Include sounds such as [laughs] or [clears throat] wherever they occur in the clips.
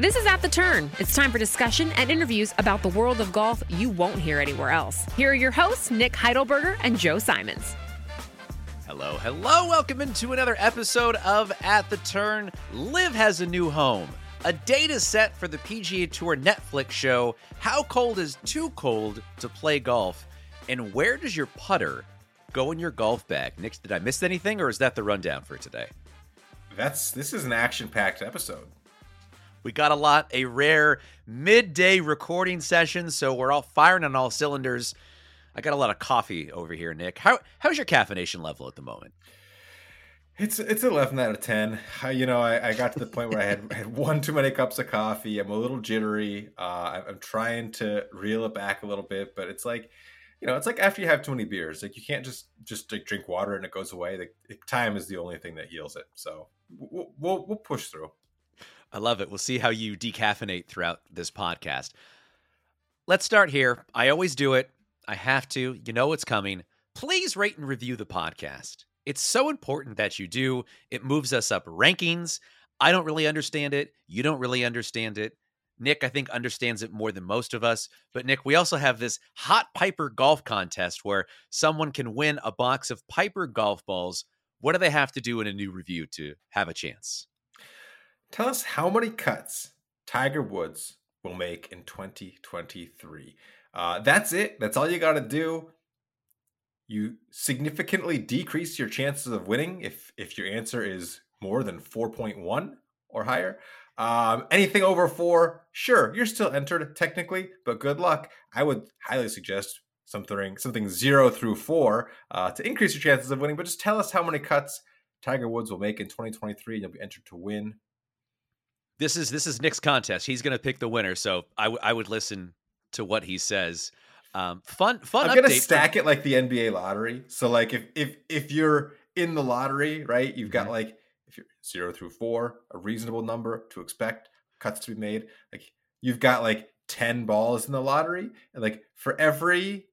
This is At the Turn. It's time for discussion and interviews about the world of golf you won't hear anywhere else. Here are your hosts, Nick Heidelberger and Joe Simons. Hello, hello. Welcome into another episode of At the Turn. LIV has a new home. A date is set for the PGA Tour Netflix show, How Cold is Too Cold to Play Golf? And where does your putter go in your golf bag? Nick, did I miss anything or is that the rundown for today? That's this is an action-packed episode. We got a lot, a rare midday recording session, so we're all firing on all cylinders. I got a lot of coffee over here, Nick. How how's your caffeination level at the moment? It's it's eleven out of ten. I, you know, I, I, got to the point where I had, [laughs] had one too many cups of coffee. I'm a little jittery. Uh, I'm trying to reel it back a little bit, but it's like, you know, it's like after you have too many beers, like you can't just just like drink water and it goes away. The, time is the only thing that heals it. So we'll, we'll, we'll push through. I love it. We'll see how you decaffeinate throughout this podcast. Let's start here. I always do it. I have to. You know what's coming. Please rate and review the podcast. It's so important that you do. It moves us up rankings. I don't really understand it. You don't really understand it. Nick, I think, understands it more than most of us. But, Nick, we also have this hot Piper golf contest where someone can win a box of Piper golf balls. What do they have to do in a new review to have a chance? Tell us how many cuts Tiger Woods will make in 2023. Uh, that's it. That's all you got to do. You significantly decrease your chances of winning if if your answer is more than 4.1 or higher. Um, anything over four, sure, you're still entered technically, but good luck. I would highly suggest something something zero through four uh, to increase your chances of winning. But just tell us how many cuts Tiger Woods will make in 2023, and you'll be entered to win this is this is Nick's contest. He's going to pick the winner, so I, w- I would listen to what he says. Um, fun, fun. I'm gonna stack it like the NBA lottery. So like if if if you're in the lottery, right, you've got mm-hmm. like if you're zero through four, a reasonable number to expect cuts to be made. Like you've got like ten balls in the lottery, and like for every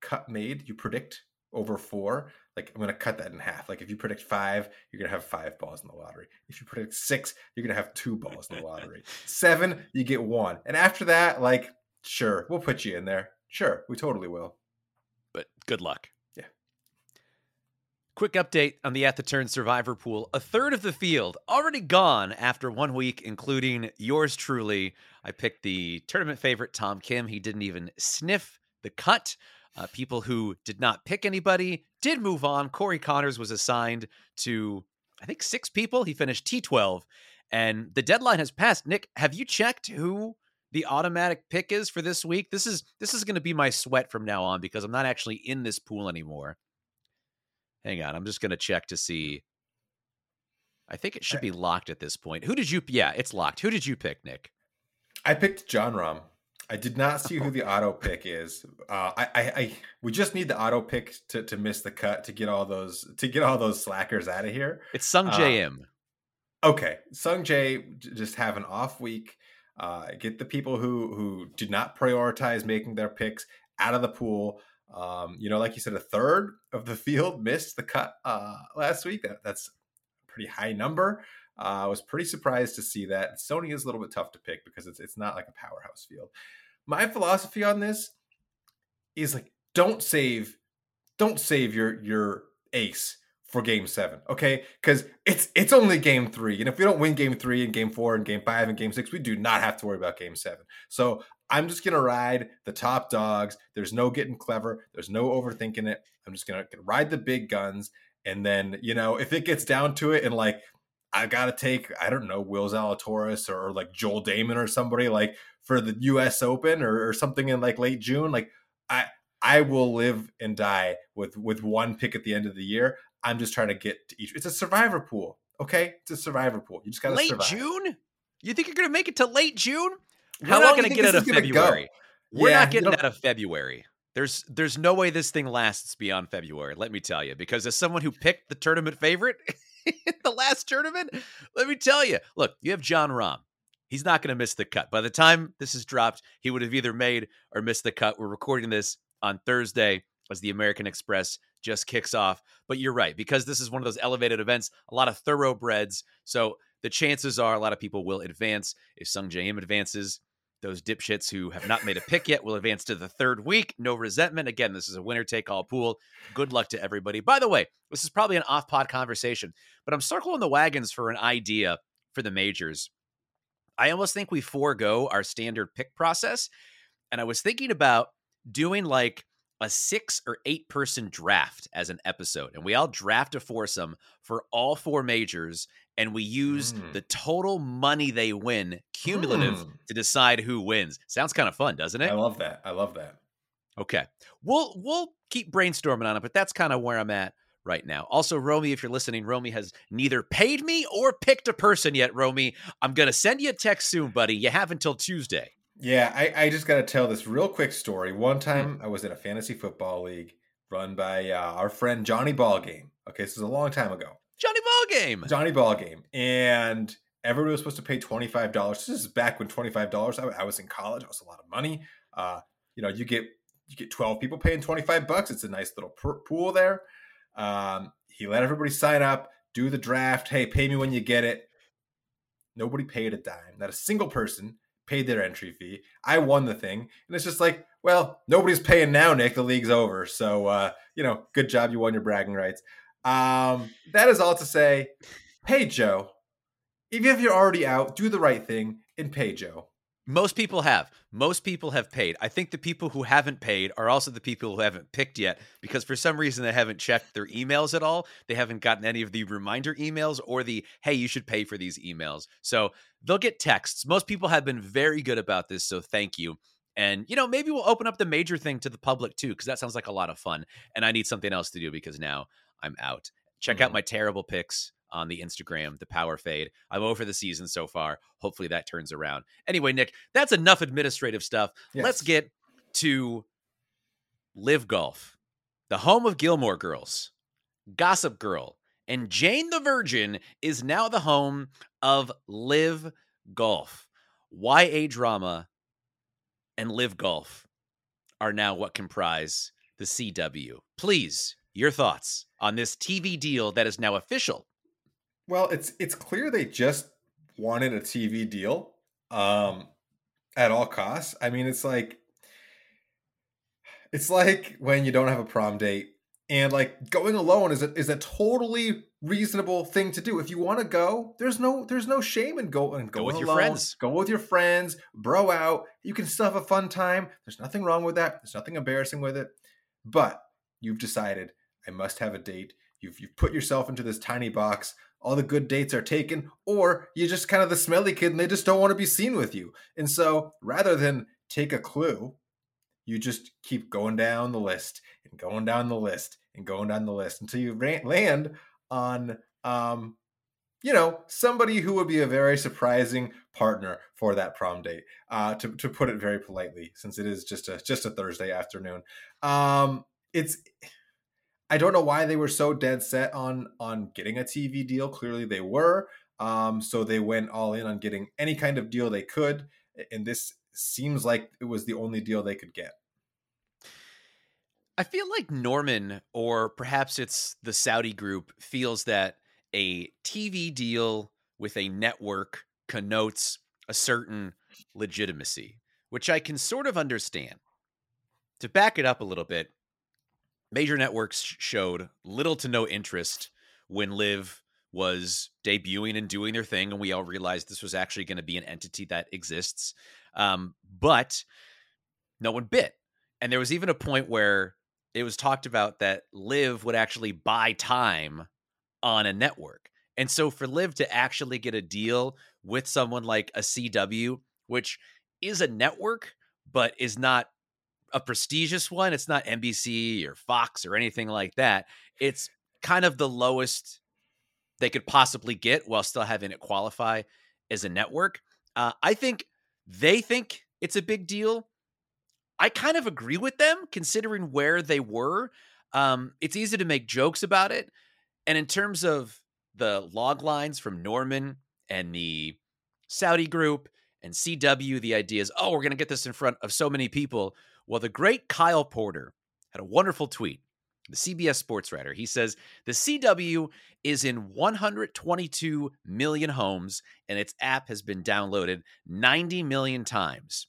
cut made, you predict over four like I'm going to cut that in half. Like if you predict five, you're going to have five balls in the lottery. If you predict six, you're going to have two balls in the [laughs] lottery. Seven, you get one. And after that, like, sure, we'll put you in there. Sure, we totally will. But good luck. Yeah. Quick update on the At the Turn Survivor Pool. A third of the field already gone after one week, including yours truly. I picked the tournament favorite, Tom Kim. He didn't even sniff the cut. Uh, people who did not pick anybody did move on. Corey Conners was assigned to, I think, six people. He finished T12, and the deadline has passed. Nick, have you checked who the automatic pick is for this week? This is this is going to be my sweat from now on because I'm not actually in this pool anymore. Hang on, I'm just going to check to see. I think it should be locked at this point. Who did you? Yeah, it's locked. Who did you pick, Nick? I picked Jon Rahm. I did not see who the auto pick is. Uh, I, I, I, we just need the auto pick to, to miss the cut to get all those to get all those slackers out of here. It's Sungjae Im. Uh, okay, Sungjae just have an off week. Uh, get the people who who did not prioritize making their picks out of the pool. Um, you know, like you said, a third of the [laughs] field missed the cut uh, last week. That, that's a pretty high number. Uh, I was pretty surprised to see that. Sony is a little bit tough to pick because it's it's not like a powerhouse field. My philosophy on this is like don't save don't save your your ace for game seven, okay? Because it's it's only game three. And if we don't win game three and game four and game five and game six, we do not have to worry about game seven. So I'm just gonna ride the top dogs. There's no getting clever, there's no overthinking it. I'm just gonna, gonna ride the big guns. And then, you know, if it gets down to it and like I gotta take, I don't know, Will Zalatoris or, or like Joel Dahmen or somebody like for the US Open or, or something in like late June, like I I will live and die with with one pick at the end of the year. I'm just trying to get to each. It's a survivor pool, okay? It's a survivor pool. You just got to late survive. June. You think you're going to make it to late June? We're How not going to get out of February. Go? We're yeah, not getting out of February. There's there's no way this thing lasts beyond February. Let me tell you, because as someone who picked the tournament favorite [laughs] in [laughs] the last tournament, let me tell you. Look, you have Jon Rahm. He's not going to miss the cut. By the time this is dropped, he would have either made or missed the cut. We're recording this on Thursday as the American Express just kicks off. But you're right, because this is one of those elevated events, a lot of thoroughbreds. So the chances are a lot of people will advance. If Sungjae Im advances, those dipshits who have not made a pick yet will advance to the third week. No resentment. Again, this is a winner take all pool. Good luck to everybody. By the way, this is probably an off pod conversation, but I'm circling the wagons for an idea for the majors. I almost think we forego our standard pick process. And I was thinking about doing like a six or eight person draft as an episode. And we all draft a foursome for all four majors. And we use mm. the total money they win cumulative mm. to decide who wins. Sounds kind of fun, doesn't it? I love that. I love that. Okay. We'll we'll keep brainstorming on it, but that's kind of where I'm at right now. Also, Romy, if you're listening, Romy has neither paid me or picked a person yet, Romy. I'm gonna send you a text soon, buddy. You have until Tuesday. Yeah, I, I just got to tell this real quick story. One hmm. time I was in a fantasy football league run by uh, our friend Johnny Ballgame. Okay, this is a long time ago. Johnny Ballgame. Johnny Ballgame. And everybody was supposed to pay $25. This is back when $25, I, I was in college. It was a lot of money. Uh, you know, you get you get 12 people paying 25 bucks. It's a nice little pool there. Um, he let everybody sign up, do the draft. Hey, pay me when you get it. Nobody paid a dime. Not a single person paid their entry fee. I won the thing. And it's just like, well, nobody's paying now, Nick. The league's over. So, uh, you know, good job. You won your bragging rights. Um, that is all to say, pay Joe. Even if you're already out, do the right thing and pay Joe. Most people have. Most people have paid. I think the people who haven't paid are also the people who haven't picked yet because for some reason they haven't checked their emails at all. They haven't gotten any of the reminder emails or the, hey, you should pay for these emails. So they'll get texts. Most people have been very good about this. So thank you. And, you know, maybe we'll open up the major thing to the public too, because that sounds like a lot of fun. And I need something else to do because now I'm out. Check mm-hmm. out my terrible picks on the Instagram, the power fade. I'm over the season so far. Hopefully that turns around. Anyway, Nick, that's enough administrative stuff. Yes. Let's get to LIV Golf, the home of Gilmore Girls, Gossip Girl, and Jane the Virgin is now the home of LIV Golf. YA drama and LIV Golf are now what comprise the CW. Please, your thoughts on this TV deal that is now official well, it's it's clear they just wanted a TV deal um, at all costs. I mean, it's like it's like when you don't have a prom date and like going alone is a, is a totally reasonable thing to do. If you want to go, there's no there's no shame in go and go with alone. your friends. Go with your friends, bro out. You can still have a fun time. There's nothing wrong with that. There's nothing embarrassing with it. But you've decided I must have a date. You've you've put yourself into this tiny box all the good dates are taken, or you're just kind of the smelly kid and they just don't want to be seen with you. And so rather than take a clue, you just keep going down the list and going down the list and going down the list until you land on um, you know, somebody who would be a very surprising partner for that prom date, uh, to, to put it very politely, since it is just a just a Thursday afternoon. Um, it's I don't know why they were so dead set on on getting a TV deal. Clearly, they were. Um, so they went all in on getting any kind of deal they could, and this seems like it was the only deal they could get. I feel like Norman, or perhaps it's the Saudi group, feels that a TV deal with a network connotes a certain legitimacy, which I can sort of understand. To back it up a little bit, major networks showed little to no interest when LIV was debuting and doing their thing, and we all realized this was actually going to be an entity that exists. Um, but no one bit. And there was even a point where it was talked about that LIV would actually buy time on a network. And so for LIV to actually get a deal with someone like a CW, which is a network, but is not a prestigious one, it's not NBC or Fox or anything like that. It's kind of the lowest they could possibly get while still having it qualify as a network. Uh, I think they think it's a big deal. I kind of agree with them considering where they were. Um, it's easy to make jokes about it. And in terms of the log lines from Norman and the Saudi group and CW, the idea is, oh, we're going to get this in front of so many people. Well, the great Kyle Porter had a wonderful tweet the CBS sports writer. He says the CW is in 122 million homes and its app has been downloaded 90 million times.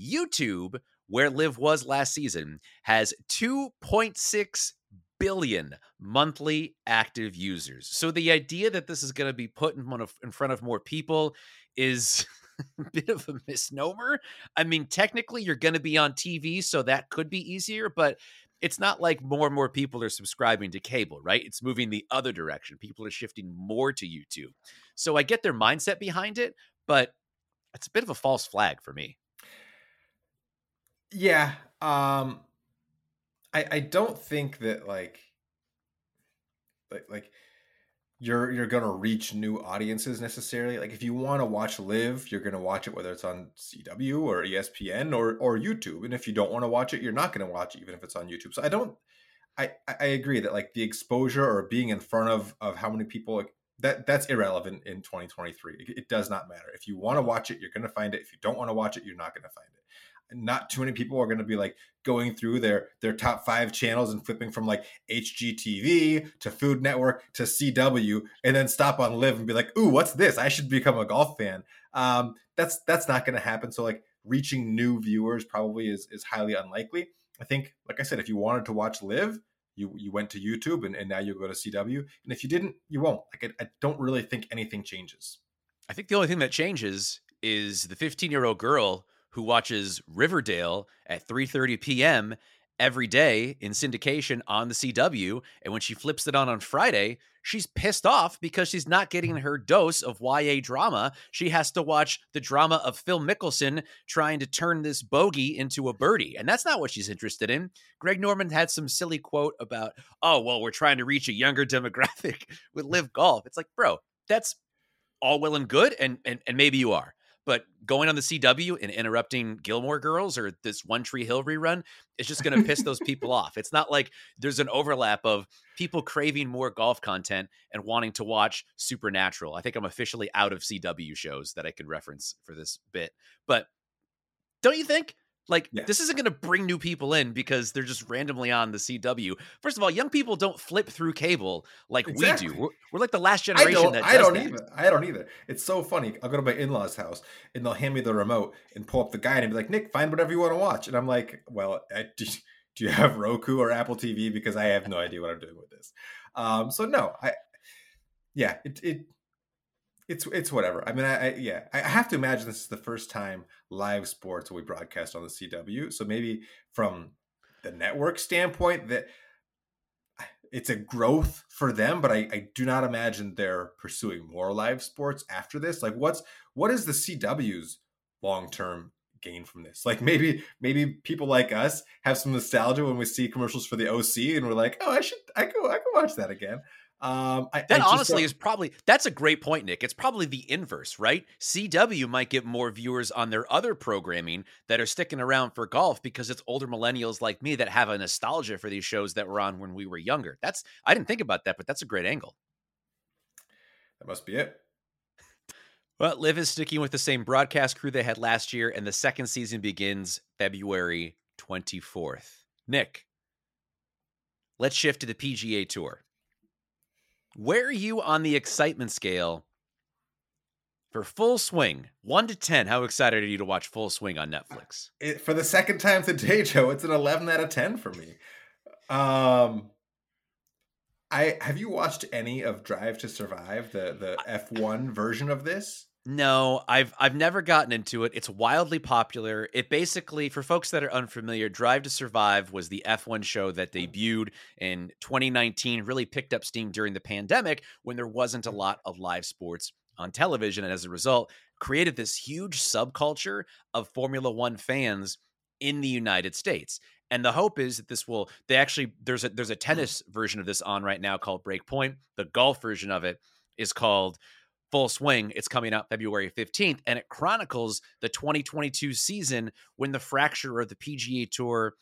YouTube, where LIV was last season, has 2.6 billion monthly active users. So the idea that this is going to be put in of, in front of more people is [laughs] a bit of a misnomer. I mean, technically, you're going to be on TV, so that could be easier, but it's not like more and more people are subscribing to cable, right? It's moving the other direction. People are shifting more to YouTube. So I get their mindset behind it, but it's a bit of a false flag for me. Yeah. Um I I don't think that like like like you're you're gonna reach new audiences necessarily. Like if you want to watch LIV, you're gonna watch it whether it's on CW or ESPN or or YouTube. And if you don't want to watch it, you're not gonna watch it even if it's on YouTube. So I don't. I I agree that like the exposure or being in front of of how many people like, that that's irrelevant in 2023. It, it does not matter. If you want to watch it, you're gonna find it. If you don't want to watch it, you're not gonna find it not too many people are going to be like going through their their top five channels and flipping from like HGTV to Food Network to CW and then stop on LIV and be like, "Ooh, what's this? I should become a golf fan." Um, that's that's not going to happen. So like reaching new viewers probably is is highly unlikely. I think, like I said, if you wanted to watch LIV, you you went to YouTube and, and now you go to CW. And if you didn't, you won't. Like I, I don't really think anything changes. I think the only thing that changes is the 15 year old girl who watches Riverdale at 3:30 p.m. every day in syndication on the CW and when she flips it on on Friday, she's pissed off because she's not getting her dose of YA drama. She has to watch the drama of Phil Mickelson trying to turn this bogey into a birdie. And that's not what she's interested in. Greg Norman had some silly quote about, oh, well, we're trying to reach a younger [laughs] demographic with LIV golf. It's like, bro, that's all well and good. And, and, and maybe you are. But going on the CW and interrupting Gilmore Girls or this One Tree Hill rerun is just going to piss those people [laughs] off. It's not like there's an overlap of people craving more golf content and wanting to watch Supernatural. I think I'm officially out of CW shows that I could reference for this bit. But don't you think like this isn't going to bring new people in because they're just randomly on the CW. First of all, young people don't flip through cable like exactly. we do. We're, we're, like the last generation I don't, that I don't that. either. I don't either. It's so funny. I'll go to my in-laws' house and they'll hand me the remote and pull up the guide and be like, "Nick, find whatever you want to watch." And I'm like, "Well, I, [laughs] do, do you have Roku or Apple TV? Because I have no idea what I'm doing with this." Um, so no, I yeah, it it it's it's whatever. I mean, I, I, yeah, I have to imagine this is the first time live sports will be broadcast on the CW. So maybe from the network standpoint, that it's a growth for them. But I, I do not imagine they're pursuing more live sports after this. Like, what's what is the CW's long term gain from this? Like maybe maybe people like us have some nostalgia when we see commercials for the OC, and we're like, oh, I should I go I can watch that again. Um, I, that I honestly is probably that's a great point, Nick. It's probably the inverse, right? CW might get more viewers on their other programming that are sticking around for golf because it's older millennials like me that have a nostalgia for these shows that were on when we were younger. That's I didn't think about that, but that's a great angle. that must be it. Well, Liv is sticking with the same broadcast crew they had last year, and the second season begins February 24th. Nick, let's shift to the PGA Tour. Where are you on the excitement scale for Full Swing? One to 10, how excited are you to watch Full Swing on Netflix? it. For the second time today, Joe, it's an 11 out of 10 for me. Um, I have you watched any of Drive to Survive, the the F1 version of this? No, I've I've never gotten into it. It's wildly popular. It basically, for folks that are unfamiliar, Drive to Survive was the F1 show that debuted in 2019, really picked up steam during the pandemic when there wasn't a lot of live sports on television and as a result, created this huge subculture of Formula 1 fans in the United States. And the hope is that this will they actually there's a there's a hmm. tennis version of this on right now called Breakpoint. The golf version of it is called Full Swing. It's coming out February 15th, and it chronicles the 2022 season when the fracture of the PGA Tour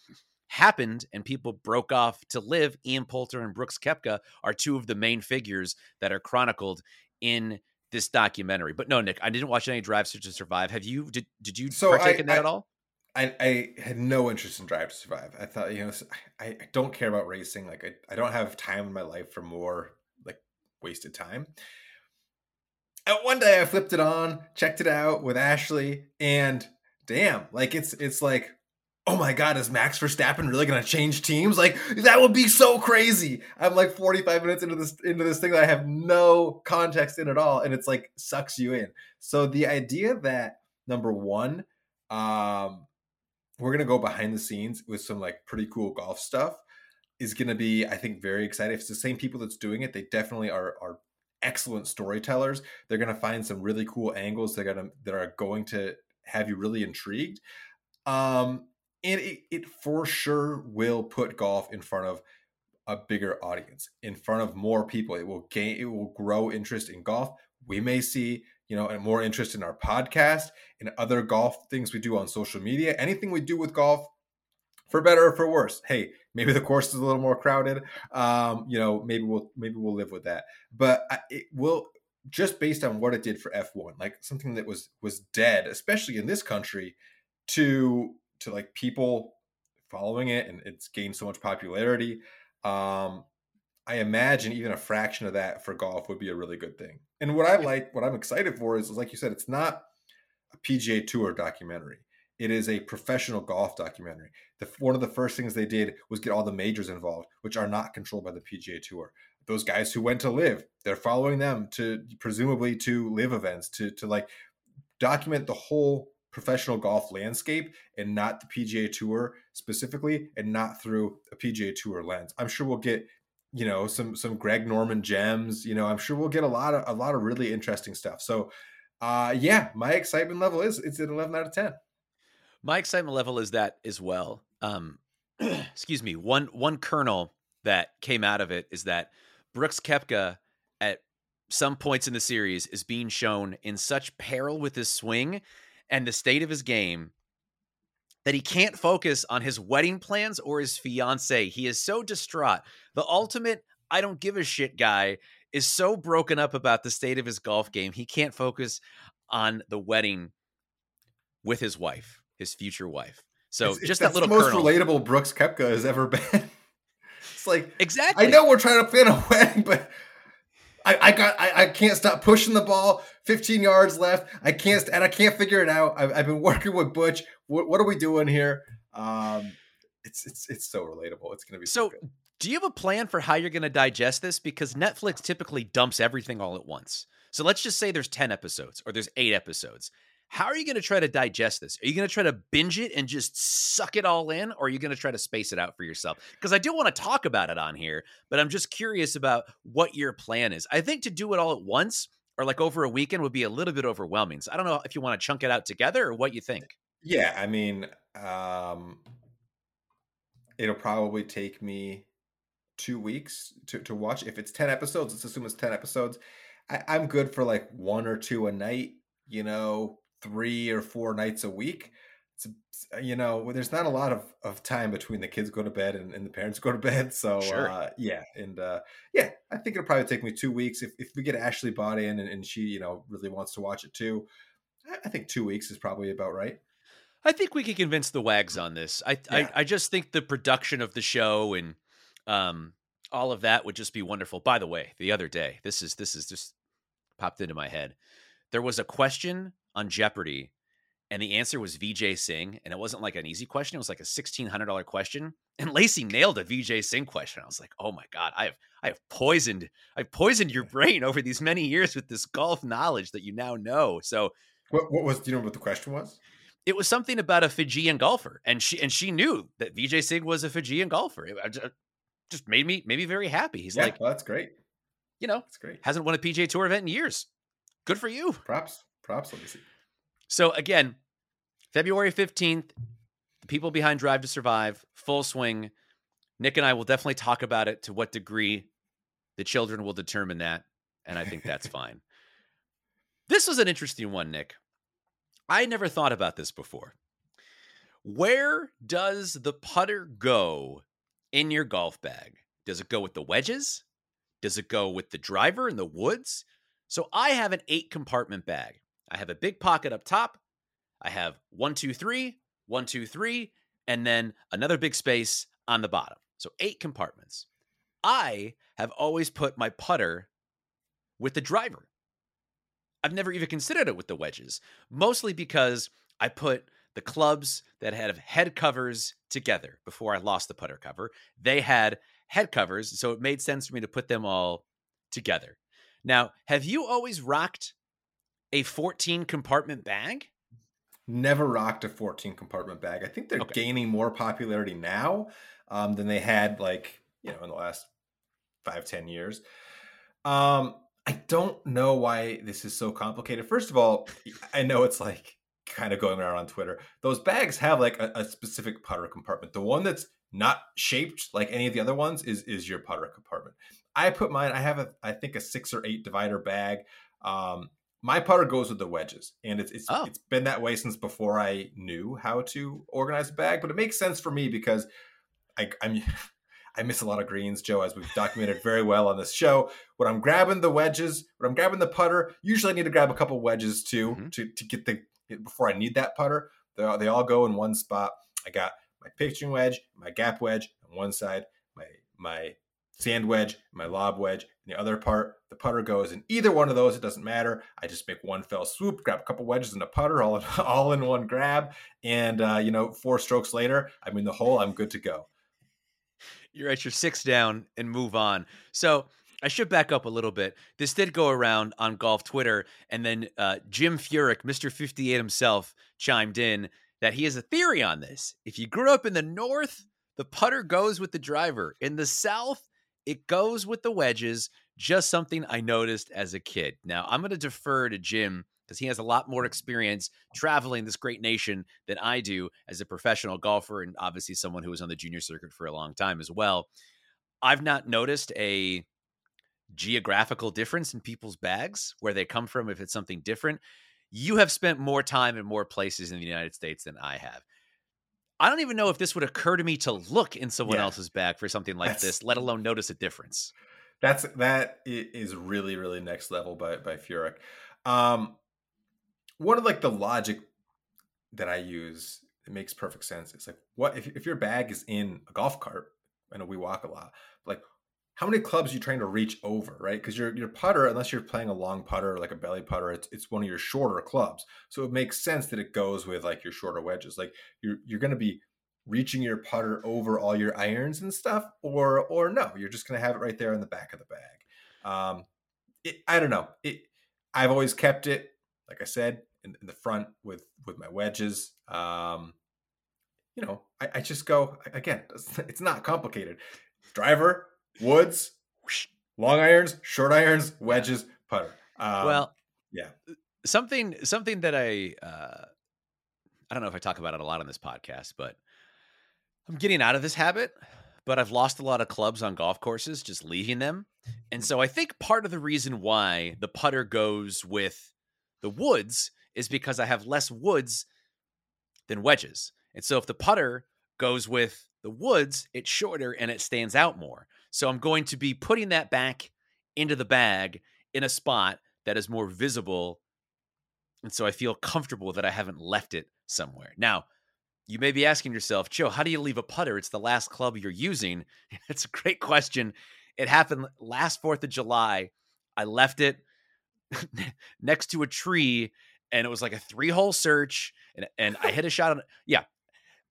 happened and people broke off to LIV. Ian Poulter and Brooks Koepka are two of the main figures that are chronicled in this documentary. But no, Nick, I didn't watch any Drive to Survive. Have you? Did Did you So partake I- in that I- at all? I, I had no interest in Drive to Survive. I thought, you know, I, I don't care about racing. Like, I, I don't have time in my life for more like wasted time. And one day I flipped it on, checked it out with Ashley, and damn, like it's it's like, oh my god, is Max Verstappen really gonna change teams? Like that would be so crazy. I'm like 45 minutes into this into this thing that I have no context in at all, and it's like sucks you in. So the idea that number one, um, we're gonna go behind the scenes with some like pretty cool golf stuff is gonna be, I think, very exciting. If it's the same people that's doing it, they definitely are are excellent storytellers. They're gonna find some really cool angles. They're gonna that are going to have you really intrigued. Um, and it, it for sure will put golf in front of a bigger audience, in front of more people. It will gain, it will grow interest in golf. We may see, you know, more interest in our podcast and other golf things we do on social media. Anything we do with golf, for better or for worse. Hey, maybe the course is a little more crowded. Um, you know, maybe we'll maybe we'll live with that. But I, it will just based on what it did for F1, like something that was was dead, especially in this country, to to like people following it and it's gained so much popularity. Um, I imagine even a fraction of that for golf would be a really good thing. And what I like, what I'm excited for is, is like you said, it's not a PGA Tour documentary. It is a professional golf documentary. The, one of the first things they did was get all the majors involved, which are not controlled by the PGA Tour. Those guys who went to LIV, they're following them to presumably to live events to to like document the whole professional golf landscape and not the PGA Tour specifically, and not through a PGA Tour lens. I'm sure we'll get you know some some Greg Norman gems. You know, I'm sure we'll get a lot of a lot of really interesting stuff. So, uh, yeah, my excitement level is it's an 11 out of 10. My excitement level is that as well. Um, [clears throat] excuse me. One one kernel that came out of it is that Brooks Koepka at some points in the series is being shown in such peril with his swing and the state of his game that he can't focus on his wedding plans or his fiance. He is so distraught. The ultimate I don't give a shit guy is so broken up about the state of his golf game. He can't focus on the wedding with his wife, his future wife. So It's- it's- just that little the most kernel. relatable Brooks Koepka has ever been. [laughs] it's like Exactly. I know we're trying to plan a [laughs] wedding, but I, I got I, I can't stop pushing the ball. 15 yards left. I can't and I can't figure it out. I've, I've been working with Butch. What, what are we doing here? Um, it's it's it's so relatable. It's gonna be so. So, good. do you have a plan for how you're going to digest this? Because Netflix typically dumps everything all at once. So let's just say there's 10 episodes or there's eight episodes. How are you going to try to digest this? Are you going to try to binge it and just suck it all in? Or are you going to try to space it out for yourself? Because I do want to talk about it on here, but I'm just curious about what your plan is. I think to do it all at once or like over a weekend would be a little bit overwhelming. So I don't know if you want to chunk it out together or what you think. Yeah, I mean, um, it'll probably take me two weeks to, to watch. If it's 10 episodes, let's assume it's 10 episodes. I, I'm good for like one or two a night, you know, three or four nights a week. It's, you know, there's not a lot of, of time between the kids go to bed and, and the parents go to bed. [laughs] So, Sure. uh, yeah. And uh, yeah, I think it'll probably take me two weeks. If, if we get Ashley bought in and, and she, you know, really wants to watch it too, I, think two weeks is probably about right. I think we can convince the wags on this. I, Yeah. I I just think the production of the show and um all of that would just be wonderful. By the way, the other day, this is this is just popped into my head. There was a question on Jeopardy, and the answer was Vijay Singh, and it wasn't like an easy question. It was like a sixteen hundred dollar question, and Lacey nailed a Vijay Singh question. I was like, oh my god, I have I have poisoned I've poisoned your brain over these many years with this golf knowledge that you now know. So What, what was, do you know what the question was? it was something about a Fijian golfer, and she and she knew that Vijay Singh was a Fijian golfer. It uh, just made me made me very happy. He's yeah, like, well, that's great. you know, That's great. hasn't won a PGA Tour event in years. Good for you. Props. Props. So again, February fifteenth, the people behind Drive to Survive, full swing. Nick and I will definitely talk about it. To what degree, the children will determine that, and I think that's [laughs] fine. This was an interesting one, Nick. I never thought about this before. Where does the putter go in your golf bag? Does it go with the wedges? Does it go with the driver in the woods? So I have an eight compartment bag. I have a big pocket up top. I have one, two, three, one, two, three, and then another big space on the bottom. So eight compartments. I have always put my putter with the driver. I've never even considered it with the wedges, mostly because I put the clubs that had head covers together before I lost the putter cover. They had head covers, so it made sense for me to put them all together. Now, have you always rocked a 14 compartment bag? Never rocked a 14 compartment bag. I think they're Okay. gaining more popularity now um, than they had, like, you know, in the last five, 10 years. Um, I don't know why this is so complicated. First of all, I know it's like kind of going around on Twitter. Those bags have like a, a specific putter compartment. The one that's not shaped like any of the other ones is is your putter compartment. I put mine. I have a I think a six or eight divider bag. Um, my putter goes with the wedges, and it's it's, Oh. it's been that way since before I knew how to organize a bag. But it makes sense for me because I, I'm [laughs] I miss a lot of greens, Joe, as we've documented very well on this show. When I'm grabbing the wedges, when I'm grabbing the putter, usually I need to grab a couple wedges too Mhm. to, to get the before I need that putter. They all, they all go in one spot. I got my pitching wedge, my gap wedge on one side, my my sand wedge, my lob wedge, and the other part, the putter goes in either one of those. It doesn't matter. I just make one fell swoop, grab a couple wedges and a putter, all in, [laughs] all in one grab, and uh, you know, four strokes later, I'm in the hole. I'm good to go. You're at your six down and move on. So I should back up a little bit. This did go around on golf Twitter, and then uh, Jim Furyk, Mr. 58 himself, chimed in that he has a theory on this. If you grew up in the North, the putter goes with the driver. In the South, it goes with the wedges. Just something I noticed as a kid. Now, I'm going to defer to Jim because he has a lot more experience traveling this great nation than I do as a professional golfer and obviously someone who was on the junior circuit for a long time as well. I've not noticed a geographical difference in people's bags where they come from if it's something different. You have spent more time in more places in the United States than I have. I don't even know if this would occur to me to look in someone Yeah. else's bag for something like That's- this, let alone notice a difference. That's that is really really next level by by Furyk. Um, one of like the logic that I use it makes perfect sense. It's like what if if your bag is in a golf cart? I know we walk a lot. Like how many clubs are you trying to reach over, right? Because your your putter, unless you're playing a long putter like a belly putter, it's it's one of your shorter clubs. So it makes sense that it goes with like your shorter wedges. Like you're you're going to be reaching your putter over all your irons and stuff or or no you're just going to have it right there in the back of the bag um it, i don't know it i've always kept it like i said in, in the front with with my wedges um you know i, I just go again it's, [laughs] it's not complicated driver woods long irons short irons wedges putter um, well, yeah. something something that I uh, I don't know if I talk about it a lot on this podcast, but I'm getting out of this habit. but I've lost a lot of clubs on golf courses just leaving them. And so I think part of the reason why the putter goes with the woods is because I have less woods than wedges. And so if the putter goes with the woods, it's shorter and it stands out more. So I'm going to be putting that back into the bag in a spot that is more visible. And so I feel comfortable that I haven't left it somewhere. Now, you may be asking yourself, Joe, how do you leave a putter? It's the last club you're using. [laughs] It's a great question. It happened last 4th of July. I left it [laughs] next to a tree and it was like a three hole search and, and I hit a shot on yeah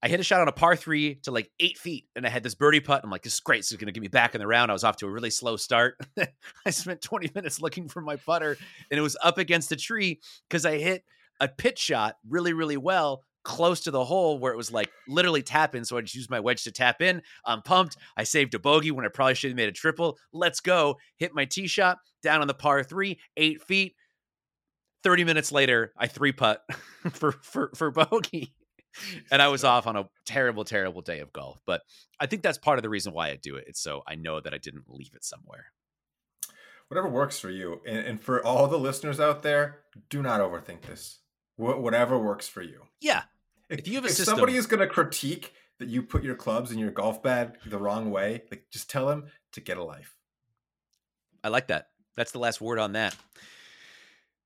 I hit a shot on a par three to like eight feet, and I had this birdie putt. I'm like, this is great. This is going to get me back in the round. I was off to a really slow start. [laughs] I spent 20 minutes looking for my putter, and it was up against a tree because I hit a pitch shot really, really well close to the hole where it was like literally tap in. So I just used my wedge to tap in. I'm pumped. I saved a bogey when I probably should have made a triple. Let's go. Hit my tee shot down on the par three, eight feet. 30 minutes later, I three putt [laughs] for for for bogey and I was off on a terrible, terrible day of golf. But I think that's part of the reason why I do it. It's so I know that I didn't leave it somewhere. Whatever works for you. And, and for all the listeners out there, do not overthink this. Wh- whatever works for you. Yeah. If, if you have a if system, somebody is going to critique that you put your clubs in your golf bag the wrong way, like just tell them to get a life. I like that. That's the last word on that.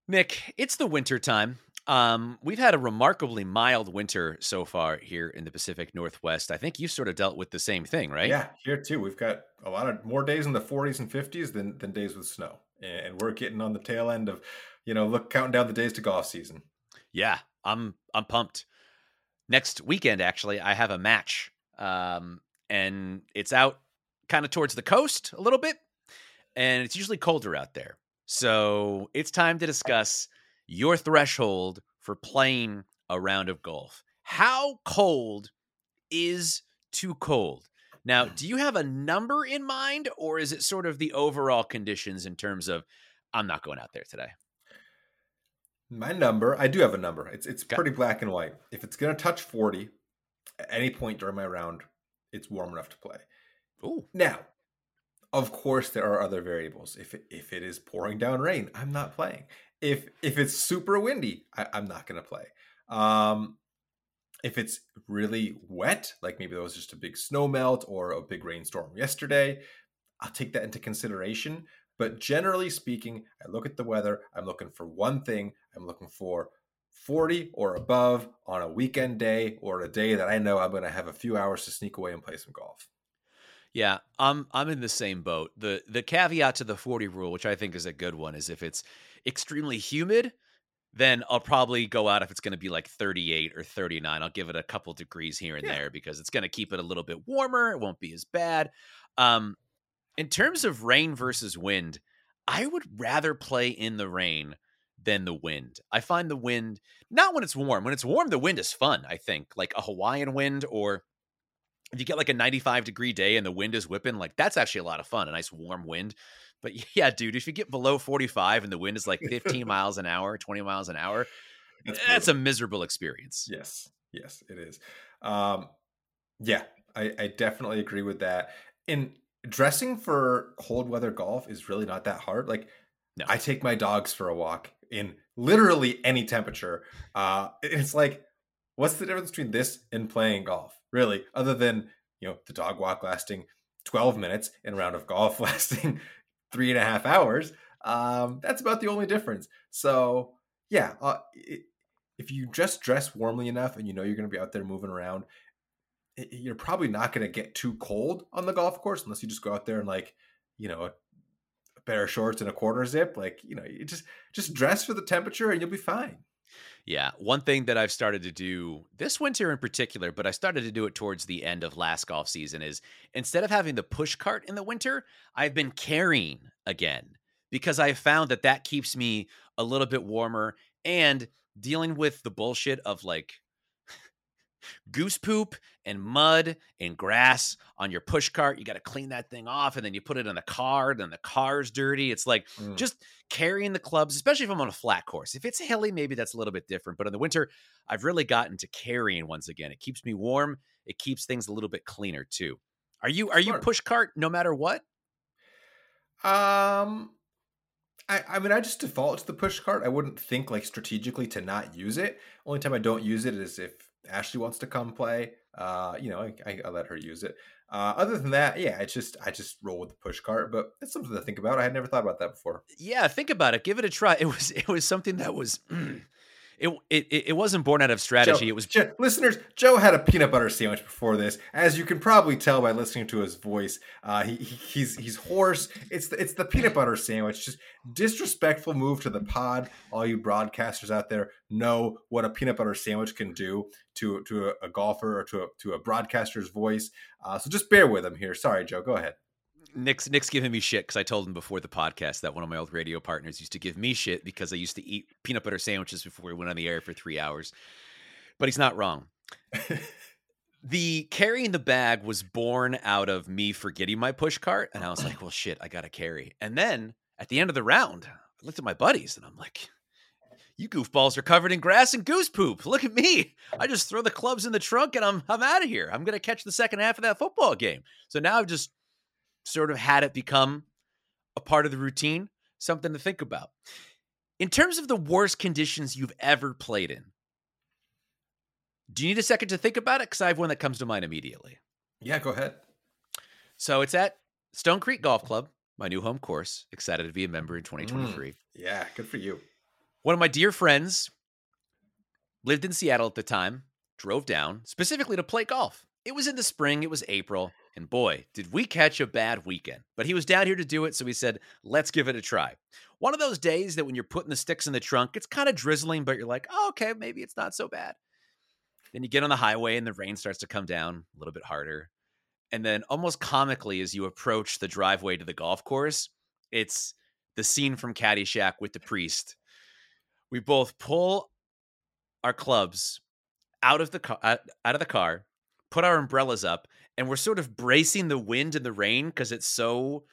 Nick, it's the winter time. Um, we've had a remarkably mild winter so far here in the Pacific Northwest. I think you sort of dealt with the same thing, right? Yeah, here too. We've got a lot of more days in the 40s and 50s than than days with snow, and we're getting on the tail end of, you know, look counting down the days to golf season. Yeah, I'm I'm pumped. Next weekend, actually, I have a match, um, and it's out kind of towards the coast a little bit, and it's usually colder out there. So it's time to discuss your threshold for playing a round of golf. How cold is too cold? Now, do you have a number in mind, or is it sort of the overall conditions in terms of I'm not going out there today? My number, I do have a number. It's it's okay. pretty black and white. If it's going to touch 40 at any point during my round, it's warm enough to play. Ooh. Now, of course, there are other variables. If it, if it is pouring down rain, I'm not playing if if it's super windy, I, am not to play. Um, if it's really wet, like maybe there was just a big snow melt or a big rainstorm yesterday, I'll take that into consideration. But generally speaking, I look at the weather. I'm looking for one thing. I'm looking for 40 or above on a weekend day or a day that I know I'm going to have a few hours to sneak away and play some golf. Yeah, I'm I'm in the same boat. The the caveat to the 40 rule, which I think is a good one, is if it's extremely humid, then I'll probably go out if it's going to be like 38 or 39. I'll give it a couple degrees here and yeah. there because it's going to keep it a little bit warmer. It won't be as bad. Um, in terms of rain versus wind, I would rather play in the rain than the wind. I find the wind not when it's warm. When it's warm, the wind is fun. I think like a Hawaiian wind or if you get like a 95 degree day and the wind is whipping, like that's actually a lot of fun. A nice warm wind. But [laughs] yeah, dude, if you get below 45 and the wind is like 15 [laughs] miles an hour, 20 miles an hour, that's, that's a miserable experience. Yes. Yes, it is. Um, yeah, I, I definitely agree with that. And dressing for cold weather golf is really not that hard. Like, no. I take my dogs for a walk in literally any temperature. Uh, [laughs] it's like, what's the difference between this and playing golf, really? Other than, you know, the dog walk lasting 12 minutes and a round of golf [laughs] lasting three and a half hours. Um, that's about the only difference. So yeah, uh, it, if you just dress warmly enough and you know you're going to be out there moving around, it, you're probably not going to get too cold on the golf course unless you just go out there and like, you know, a, pair of shorts and a quarter zip. Like, you know, you just just dress for the temperature and you'll be fine. Yeah. One thing that I've started to do this winter in particular, but I started to do it towards the end of last golf season, is instead of having the push cart in the winter, I've been carrying again because I've found that that keeps me a little bit warmer and dealing with the bullshit of like goose poop and mud and grass on your push cart. You got to clean that thing off and then you put it in the car, then the car's dirty. It's like mm. just carrying the clubs, especially if I'm on a flat course. If it's hilly, maybe that's a little bit different. But in the winter, I've really gotten to carrying once again. It keeps me warm, it keeps things a little bit cleaner too. Are you are you push cart no matter what? Um, I, I mean, I just default to the push cart. I wouldn't think like strategically to not use it. Only time I don't use it is if Ashley wants to come play. Uh, you know, I, I, let her use it. Uh, other than that, yeah, it's just I just roll with the push cart. But it's something to think about. I had never thought about that before. Yeah, think about it. Give it a try. It was [laughs] it was something that was [clears throat] it it it wasn't born out of strategy. Joe, it was Joe- listeners. Joe had a peanut butter sandwich before this, as you can probably tell by listening to his voice. Uh, he, he- he's he's hoarse. It's the, it's the peanut butter sandwich. Just disrespectful move to the pod. All you broadcasters out there know what a peanut butter sandwich can do to to a, a golfer or to a to a broadcaster's voice. Uh, so just bear with him here. Sorry, Joe. Go ahead. Nick's Nick's giving me shit because I told him before the podcast that one of my old radio partners used to give me shit because I used to eat peanut butter sandwiches before we went on the air for three hours. But he's not wrong. [laughs] the carrying the bag was born out of me forgetting my push cart, and I was like, "Well, shit, I gotta carry." And then at the end of the round, I looked at my buddies and I'm like, "You goofballs are covered in grass and goose poop. Look at me! I just throw the clubs in the trunk and I'm I'm out of here. I'm gonna catch the second half of that football game." So now I've just sort of had it become a part of the routine, something to think about. In terms of the worst conditions you've ever played in, do you need a second to think about it? Because I have one that comes to mind immediately. yeah, go ahead. So it's at Stone Creek Golf Club, my new home course. Excited to be a member in mm. 2023. Yeah, good for you. One of my dear friends lived in Seattle at the time, drove down specifically to play golf. It was in the spring, it was April, and boy, did we catch a bad weekend. But he was down here to do it, so we said, let's give it a try. One of those days that when you're putting the sticks in the trunk, it's kind of drizzling, but you're like, oh, okay, maybe it's not so bad. Then you get on the highway and the rain starts to come down a little bit harder. And then, almost comically, as you approach the driveway to the golf course, it's the scene from Caddyshack with the priest. We both pull our clubs out of the car, out of the car, put our umbrellas up, and we're sort of bracing the wind and the rain because it's so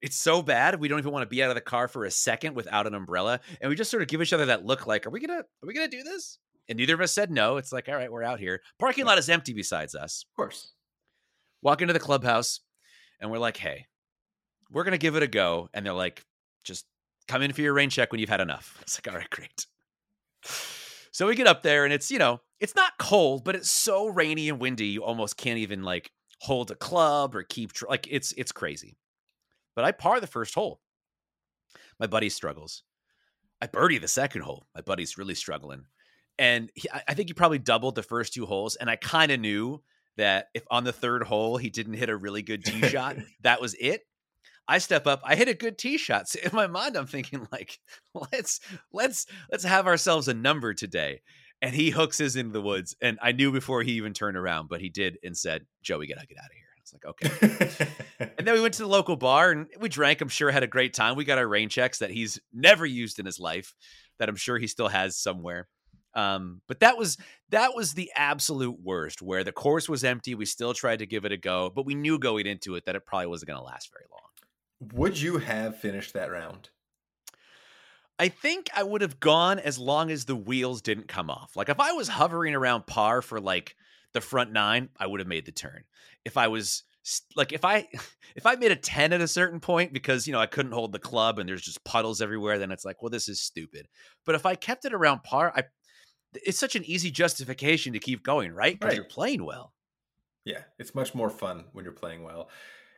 it's so bad we don't even want to be out of the car for a second without an umbrella and we just sort of give each other that look like are we gonna are we gonna do this? And neither of us said no it's like all right we're out here. Parking lot is empty besides us. Of course. walk into the clubhouse and we're like hey we're gonna give it a go and they're like just come in for your rain check when you've had enough. [laughs] It's like all right great. So we get up there and it's you know it's not cold but it's so rainy and windy you almost can't even like hold a club or keep tr- like it's it's crazy but i par the first hole my buddy struggles i birdie the second hole my buddy's really struggling and he, I- think he probably doubled the first two holes and i kind of knew that if on the third hole he didn't hit a really good tee shot [laughs] that was it I step up. I hit a good tee shot. So in my mind, I'm thinking like, [laughs] let's let's let's have ourselves a number today. And he hooks his into the woods. And I knew before he even turned around, but he did and said, Joey, gotta get out of here." I was like, "Okay." and then we went to the [laughs] local bar and we drank. I'm sure had a great time. We got our rain checks that he's never used in his life, that I'm sure he still has somewhere. Um, but that was that was the absolute worst. Where the course was empty, we still tried to give it a go, but we knew going into it that it probably wasn't going to last very long. Would you have finished that round? I think I would have gone as long as the wheels didn't come off. Like if I was hovering around par for like the front nine, I would have made the turn. If I was like if I [laughs] if I made a 10 at a certain point because you know I couldn't hold the club and there's just puddles everywhere, then it's like, well, this is stupid. But if I kept it around par, I it's such an easy justification to keep going, right? Because Right. you're playing well. Yeah, it's much more fun when you're playing well.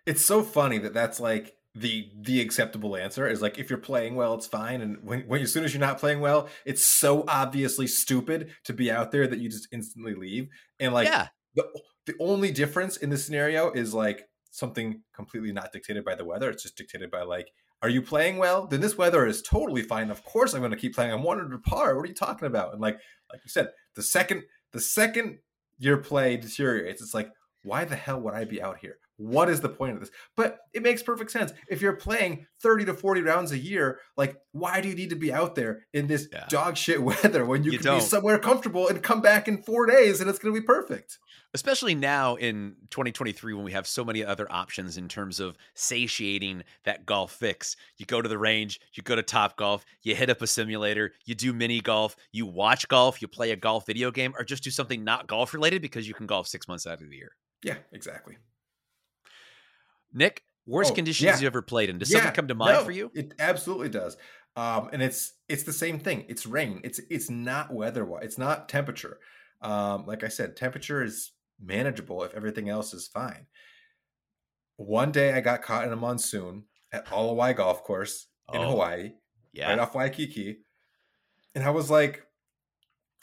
It's so funny that that's like the the acceptable answer is like if you're playing well, it's fine, and when, when as soon as you're not playing well, it's so obviously stupid to be out there that you just instantly leave. And like yeah. the the only difference in this scenario is like something completely not dictated by the weather. It's just dictated by like, are you playing well? Then this weather is totally fine. Of course, I'm going to keep playing. I'm one under par. What are you talking about? And like, like you said, the second the second your play deteriorates, it's like, why the hell would I be out here? What is the point of this? But it makes perfect sense. If you're playing 30 to 40 rounds a year, like why do you need to be out there in this Yeah. dog shit [laughs] weather when you, You can don't. be somewhere comfortable and come back in four days and it's going to be perfect? especially now in 2023 when we have so many other options in terms of satiating that golf fix. You go to the range, you go to Top Golf, you hit up a simulator, you do mini golf, you watch golf, you play a golf video game, or just do something not golf related because you can golf six months out of the year. Yeah, exactly. Nick, worst Oh, conditions yeah. you ever played in? Does something come to mind no, for you? It absolutely does. Um, and it's it's the same thing. It's rain. It's it's not weather. It's not temperature. Um, like I said, temperature is manageable if everything else is fine. One day I got caught in a monsoon at Ala Wai Golf Course in Oh, Hawaii, Yeah. right off Waikiki, and I was like,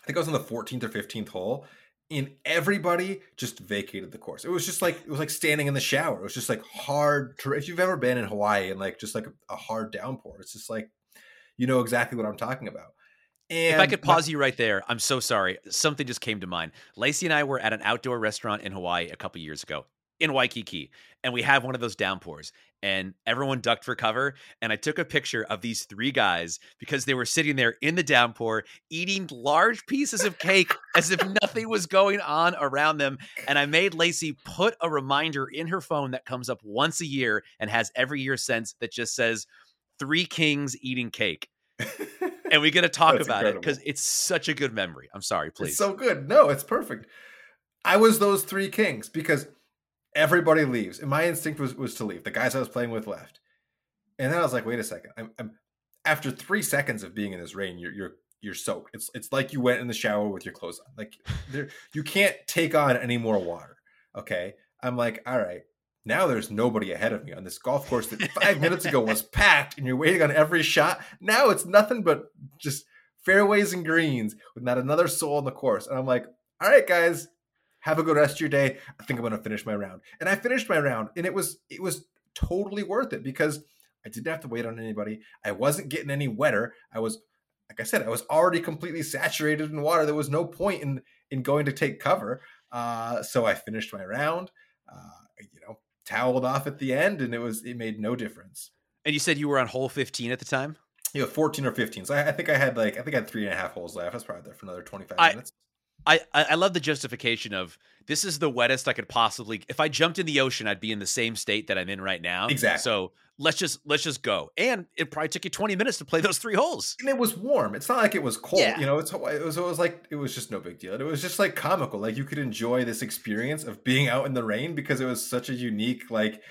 I think I was on the 14th or 15th hole, and everybody just vacated the course. It was just like it was like standing in the shower. It was just like hard. To, if you've ever been in Hawaii and like just like a, a hard downpour, it's just like you know exactly what I'm talking about. And If I could pause you right there, I'm so sorry. Something just came to mind. Lacey and I were at an outdoor restaurant in Hawaii a couple years ago in Waikiki, and we have one of those downpours, and everyone ducked for cover. And I took a picture of these three guys because they were sitting there in the downpour eating large pieces of cake as if nothing was going on around them. And I made Lacey put a reminder in her phone that comes up once a year and has every year since that just says, Three Kings eating cake and we got to [laughs] talk about it because it's such a good memory. I'm sorry, please. It's so good. No, it's perfect. I was those three kings because everybody leaves, and my instinct was was to leave. The guys I was playing with left, and then I was like, wait a second. I'm, I'm after three seconds of being in this rain, you're you're you're soaked. It's it's like you went in the shower with your clothes on. Like [laughs] there, you can't take on any more water. Okay, I'm like, all right. Now there's nobody ahead of me on this golf course that [laughs] five minutes ago was packed, and you're waiting on every shot. Now it's nothing but just fairways and greens with not another soul on the course. And I'm like, all right, guys, have a good rest of your day. I think I'm gonna finish my round. And I finished my round, and it was it was totally worth it because I didn't have to wait on anybody. I wasn't getting any wetter. I was like I said, I was already completely saturated in water. There was no point in in going to take cover. Uh, so I finished my round. Uh, you know, toweled off at the end, and it was it made no difference. and you said you were on hole 15 at the time. You know, 14 or 15. So I, I think I had like I think I had three and a half holes left. I was probably there for another 25 I- minutes. I, I I love the justification of this is the wettest I could possibly. If I jumped in the ocean, I'd be in the same state that I'm in right now. Exactly. So let's just let's just go. And it probably took you 20 minutes to play those three holes. and it was warm. It's not like it was cold. Yeah. You know, it's it was, it was like it was just no big deal. It was just like comical. Like you could enjoy this experience of being out in the rain because it was such a unique like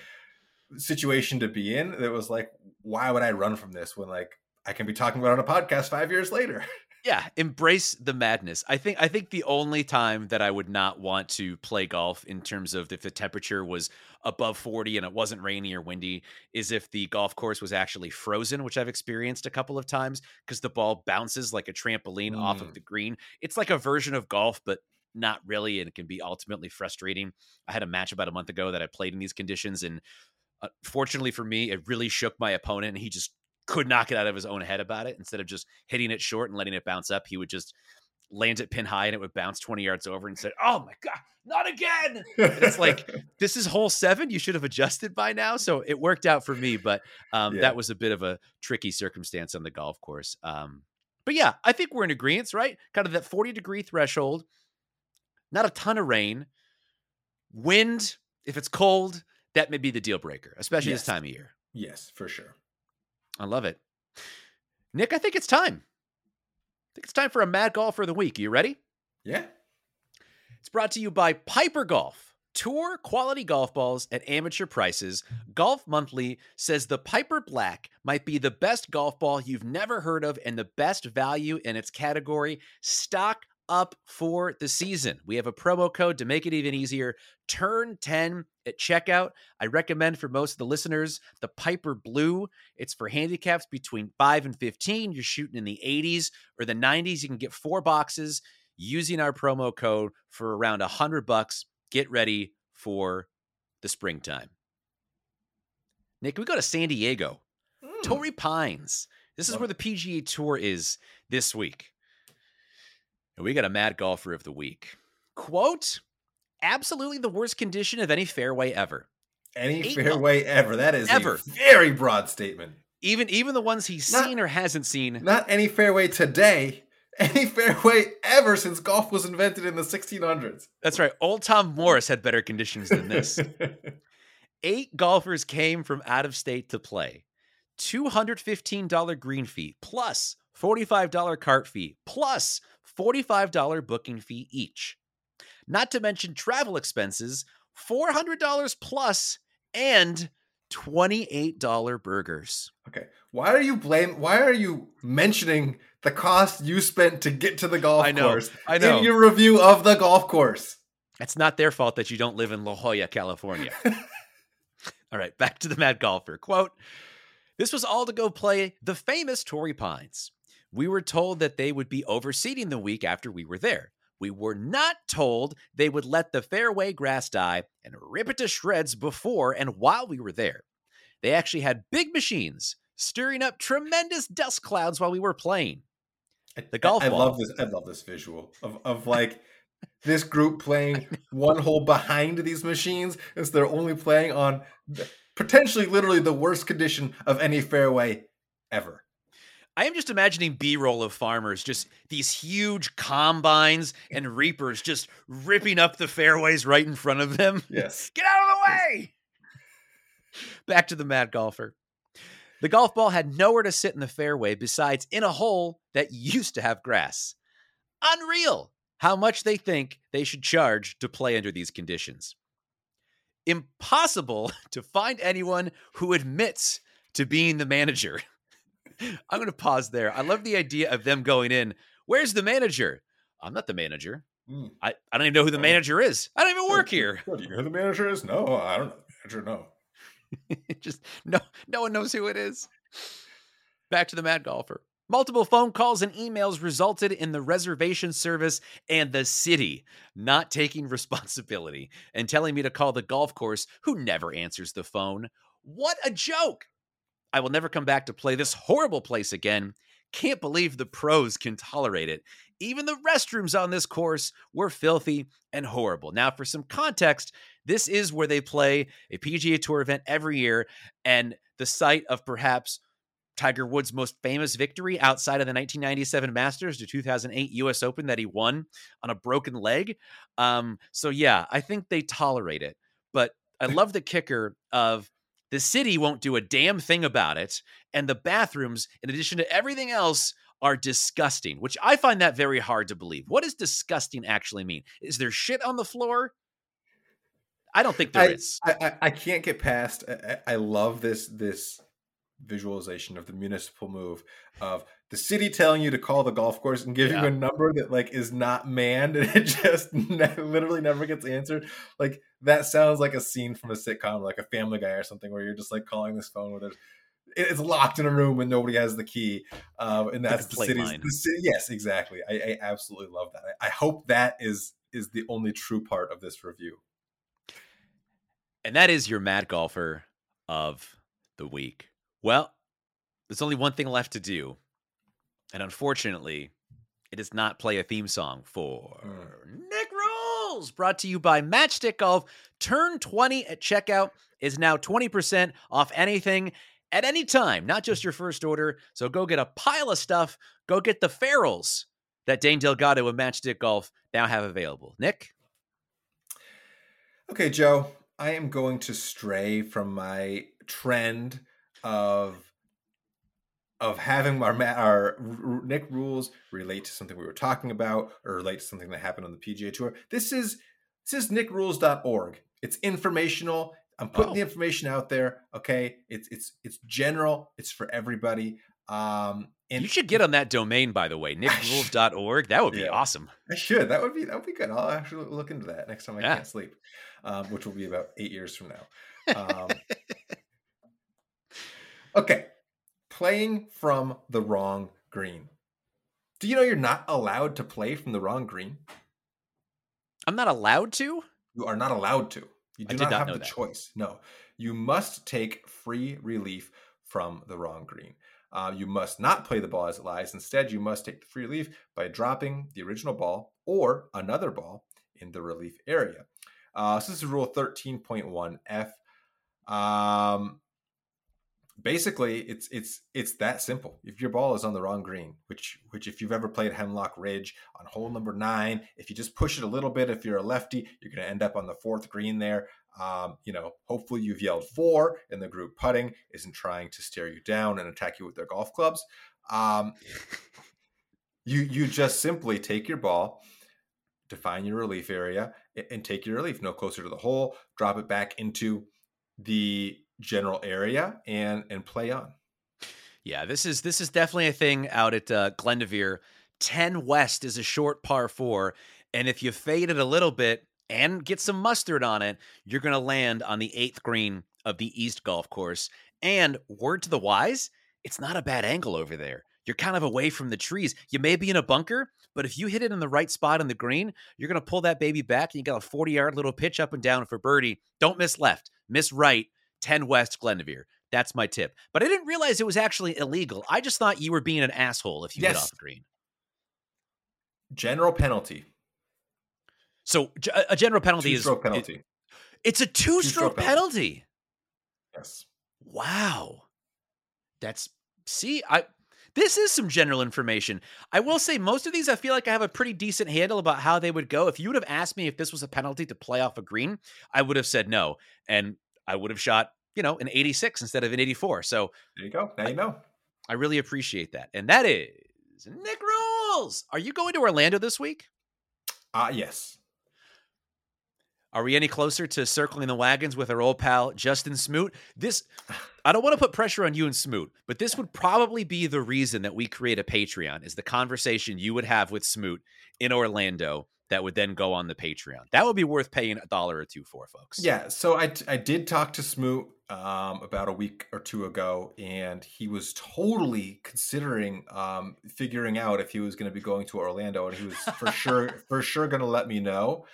situation to be in. That was like, why would I run from this when like I can be talking about it on a podcast five years later? [laughs] Yeah, embrace the madness. I think I think the only time that I would not want to play golf in terms of if the temperature was above 40 and it wasn't rainy or windy is if the golf course was actually frozen, which I've experienced a couple of times because the ball bounces like a trampoline off of Mm. the green. It's like a version of golf but not really and it can be ultimately frustrating. I had a match about a month ago that I played in these conditions and uh, fortunately for me it really shook my opponent and he just could not get out of his own head about it. Instead of just hitting it short and letting it bounce up, he would just land it pin high and it would bounce 20 yards over and said, Oh my God, not again. And it's like, [laughs] this is hole seven. You should have adjusted by now. So it worked out for me, but um, Yeah. that was a bit of a tricky circumstance on the golf course. Um, but yeah, I think we're in agreement, right? Kind of that 40 degree threshold, not a ton of rain, wind. If it's cold, that may be the deal breaker, especially this time of year. yes, for sure. I love it. Nick, I think it's time. I think it's time for a mad golfer of the week. Are you ready? Yeah. It's brought to you by Piper Golf. Tour quality golf balls at amateur prices. Golf Monthly says the Piper Black might be the best golf ball you've never heard of and the best value in its category. Stock up for the season. We have a promo code to make it even easier. Turn 10 at checkout. I recommend for most of the listeners the Piper Blue. It's for handicaps between 5 and 15. You're shooting in the 80s or the 90s. You can get four boxes using our promo code for around 100 bucks. Get ready for the springtime. Nick, we go to San Diego. Mm. Torrey Pines. This is where the PGA Tour is this week. And we got a mad golfer of the week. Quote, absolutely the worst condition of any fairway ever. Any Eight fairway ever. That is Ever. a very broad statement. Even even the ones he's Not- seen or hasn't seen. Not any fairway today. [laughs] Any fairway ever since golf was invented in the 1600s. That's right. Old Tom Morris had better conditions than this. [laughs] Eight golfers came from out of state to play. $215 green fee plus $45 cart fee plus $45 booking fee each. Not to mention travel expenses, $400 plus and $28 burgers. Okay. Why are you blame why are you mentioning the cost you spent to get to the golf I know, course I know. in your review of the golf course? It's not their fault that you don't live in La Jolla, California. [laughs] all right, back to the mad golfer. Quote This was all to go play the famous Torrey Pines. We were told that they would be overseeding the week after we were there. We were not told they would let the fairway grass die and rip it to shreds before and while we were there. They actually had big machines stirring up tremendous dust clouds while we were playing. The golf I, I ball. love this I love this visual of of [laughs] like this group playing one hole behind these machines as they're only playing on the- potentially literally the worst condition of any fairway ever. I am just imagining B roll of farmers, just these huge combines and reapers just ripping up the fairways right in front of them. [laughs] Yes. Get out of the way! Back to the mad golfer. The golf ball had nowhere to sit in the fairway besides in a hole that used to have grass. Unreal how much they think they should charge to play under these conditions. Impossible [laughs] to find anyone who admits to being the manager. [laughs] I'm going to pause there. I love the idea of them going in. Where's the manager? I'm not the manager. Mm. I, I don't even know who the manager is. I don't even work here. Do [laughs] you know who the manager is? No, I don't know the manager. No. Just no no one knows who it is. Back to the mad golfer. Multiple phone calls and emails resulted in the reservation service and the city not taking [laughs] responsibility and telling me to call the golf course who never answers the phone. What a joke! I will never come back to play this horrible place again. Can't believe the pros can tolerate it. Even the restrooms on this course were filthy and horrible. Now, for some context, this is where they play a PGA Tour event every year and the site of perhaps Tiger Woods' most famous victory outside of the 1997 Masters, to 2008 US Open that he won on a broken leg. Um, so, yeah, I think they tolerate it. But I love the kicker of the city won't do a damn thing about it. And the bathrooms, in addition to everything else, are disgusting, which I find that very hard to believe. What does disgusting actually mean? Is there shit on the floor? I don't think there is. I, I, I can't get past. I, I I love this this visualization of the municipal move of the city telling you to call the golf course and giving Yeah. you a number that like is not manned [laughs] and it just ne- literally never gets answered. Like that sounds like a scene from a sitcom, like a Family Guy or something, where you're just like calling this phone with it. It's locked in a room and nobody has the key, uh, and that's the complaint city's. The city, yes, exactly. I, I absolutely love that. I, I hope that is is the only true part of this review. And that is your mad golfer of the week. Well, there's only one thing left to do. And unfortunately, it is not play a theme song hmm. for Nick Rules, brought to you by Matchstick Golf. Turn 20 at checkout is now 20% off anything at any time, not just your first order. So go get a pile of stuff. Go get the ferrules that Dane Delgado and Matchstick Golf now have available. Nick? Okay, Joe, I am going to stray from my trend of of having our our Nick rules relate to something we were talking about or relate to something that happened on the PGA Tour. This is this is nickrules.org. It's informational. I'm putting Oh. the information out there. Okay, it's it's it's general. It's for everybody. Um, and you should get on that domain, by the way, [laughs] nickrules.org. That would be Yeah. awesome. I should. That would be that would be good. I'll actually look into that next time I Yeah. can't sleep, um, which will be about eight years from now. [laughs] Um, okay, playing from the wrong green. Do you know you're not allowed to play from the wrong green? I'm not allowed to? You are not allowed to. You do not, not have the that. choice. No, you must take free relief from the wrong green. Uh, you must not play the ball as it lies. Instead, you must take the free relief by dropping the original ball or another ball in the relief area. Uh, so this is rule 13.1f. Um, basically, it's it's it's that simple. If your ball is on the wrong green, which which if you've ever played Hemlock Ridge on hole number nine, if you just push it a little bit, if you're a lefty, you're going to end up on the fourth green there. Um, you know, hopefully you've yelled four, and the group putting isn't trying to stare you down and attack you with their golf clubs. Um, [laughs] you you just simply take your ball, define your relief area, and take your relief no closer to the hole. Drop it back into the general area and and play on. Yeah, this is this is definitely a thing out at uh, Glendoveer. Ten West is a short par four, and if you fade it a little bit and get some mustard on it, you're going to land on the eighth green of the East Golf Course. And word to the wise, it's not a bad angle over there. You're kind of away from the trees. You may be in a bunker, but if you hit it in the right spot on the green, you're going to pull that baby back and you got a 40 yard little pitch up and down for birdie. Don't miss left, miss right, 10 West Glendoveer. That's my tip. But I didn't realize it was actually illegal. I just thought you were being an asshole if you yes. hit off the green. General penalty. So a general penalty two is penalty. It, it's a two, stroke, penalty. penalty. Yes. Wow. That's see, I this is some general information. I will say most of these I feel like I have a pretty decent handle about how they would go. If you would have asked me if this was a penalty to play off a green, I would have said no. And I would have shot, you know, an 86 instead of an 84. So there you go. Now you know. I really appreciate that. And that is Nick Rules. Are you going to Orlando this week? Uh yes. Are we any closer to circling the wagons with our old pal Justin Smoot? This [sighs] I don't want to put pressure on you and Smoot, but this would probably be the reason that we create a Patreon is the conversation you would have with Smoot in Orlando that would then go on the Patreon. That would be worth paying a dollar or two for, folks. Yeah. So I, I did talk to Smoot um, about a week or two ago, and he was totally considering um, figuring out if he was going to be going to Orlando, and he was for sure [laughs] for sure going to let me know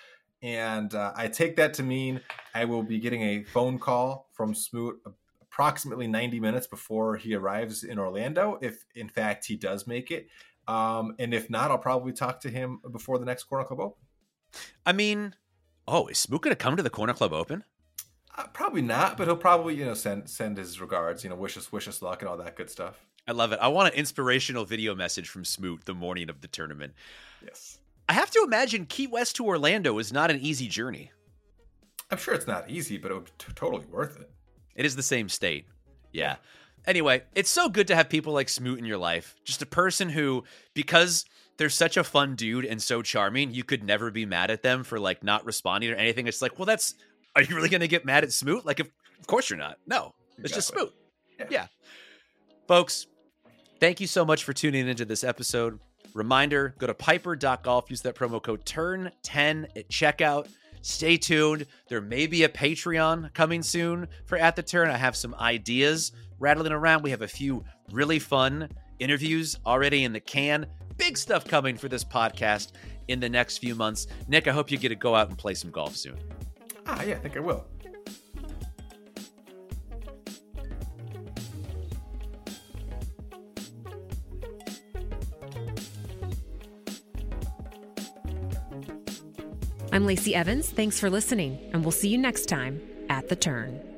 and uh, I take that to mean I will be getting a phone call from Smoot approximately 90 minutes before he arrives in Orlando, if in fact he does make it. Um, and if not, I'll probably talk to him before the next Corner Club Open. I mean, oh, is Smoot going to come to the Corner Club Open? Uh, probably not, but he'll probably you know send send his regards, you know, wish us wish us luck and all that good stuff. I love it. I want an inspirational video message from Smoot the morning of the tournament. Yes. I have to imagine Key West to Orlando is not an easy journey. I'm sure it's not easy, but it would be t- totally worth it. It is the same state. Yeah. Anyway, it's so good to have people like Smoot in your life. Just a person who, because they're such a fun dude and so charming, you could never be mad at them for like not responding or anything. It's like, well, that's, are you really going to get mad at Smoot? Like, of, of course you're not. No, it's exactly. just Smoot. Yeah. yeah. Folks, thank you so much for tuning into this episode. Reminder go to piper.golf, use that promo code TURN10 at checkout. Stay tuned. There may be a Patreon coming soon for At the Turn. I have some ideas rattling around. We have a few really fun interviews already in the can. Big stuff coming for this podcast in the next few months. Nick, I hope you get to go out and play some golf soon. Ah, yeah, I think I will. I'm Lacey Evans. Thanks for listening, and we'll see you next time at The Turn.